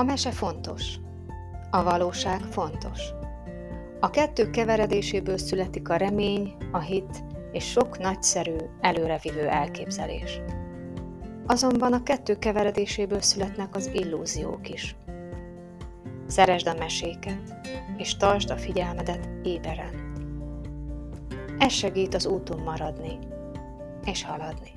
A mese fontos. A valóság fontos. A kettő keveredéséből születik a remény, a hit és sok nagyszerű, előrevívő elképzelés. Azonban a kettő keveredéséből születnek az illúziók is. Szeresd a meséket, és tartsd a figyelmedet éberen. Ez segít az úton maradni és haladni.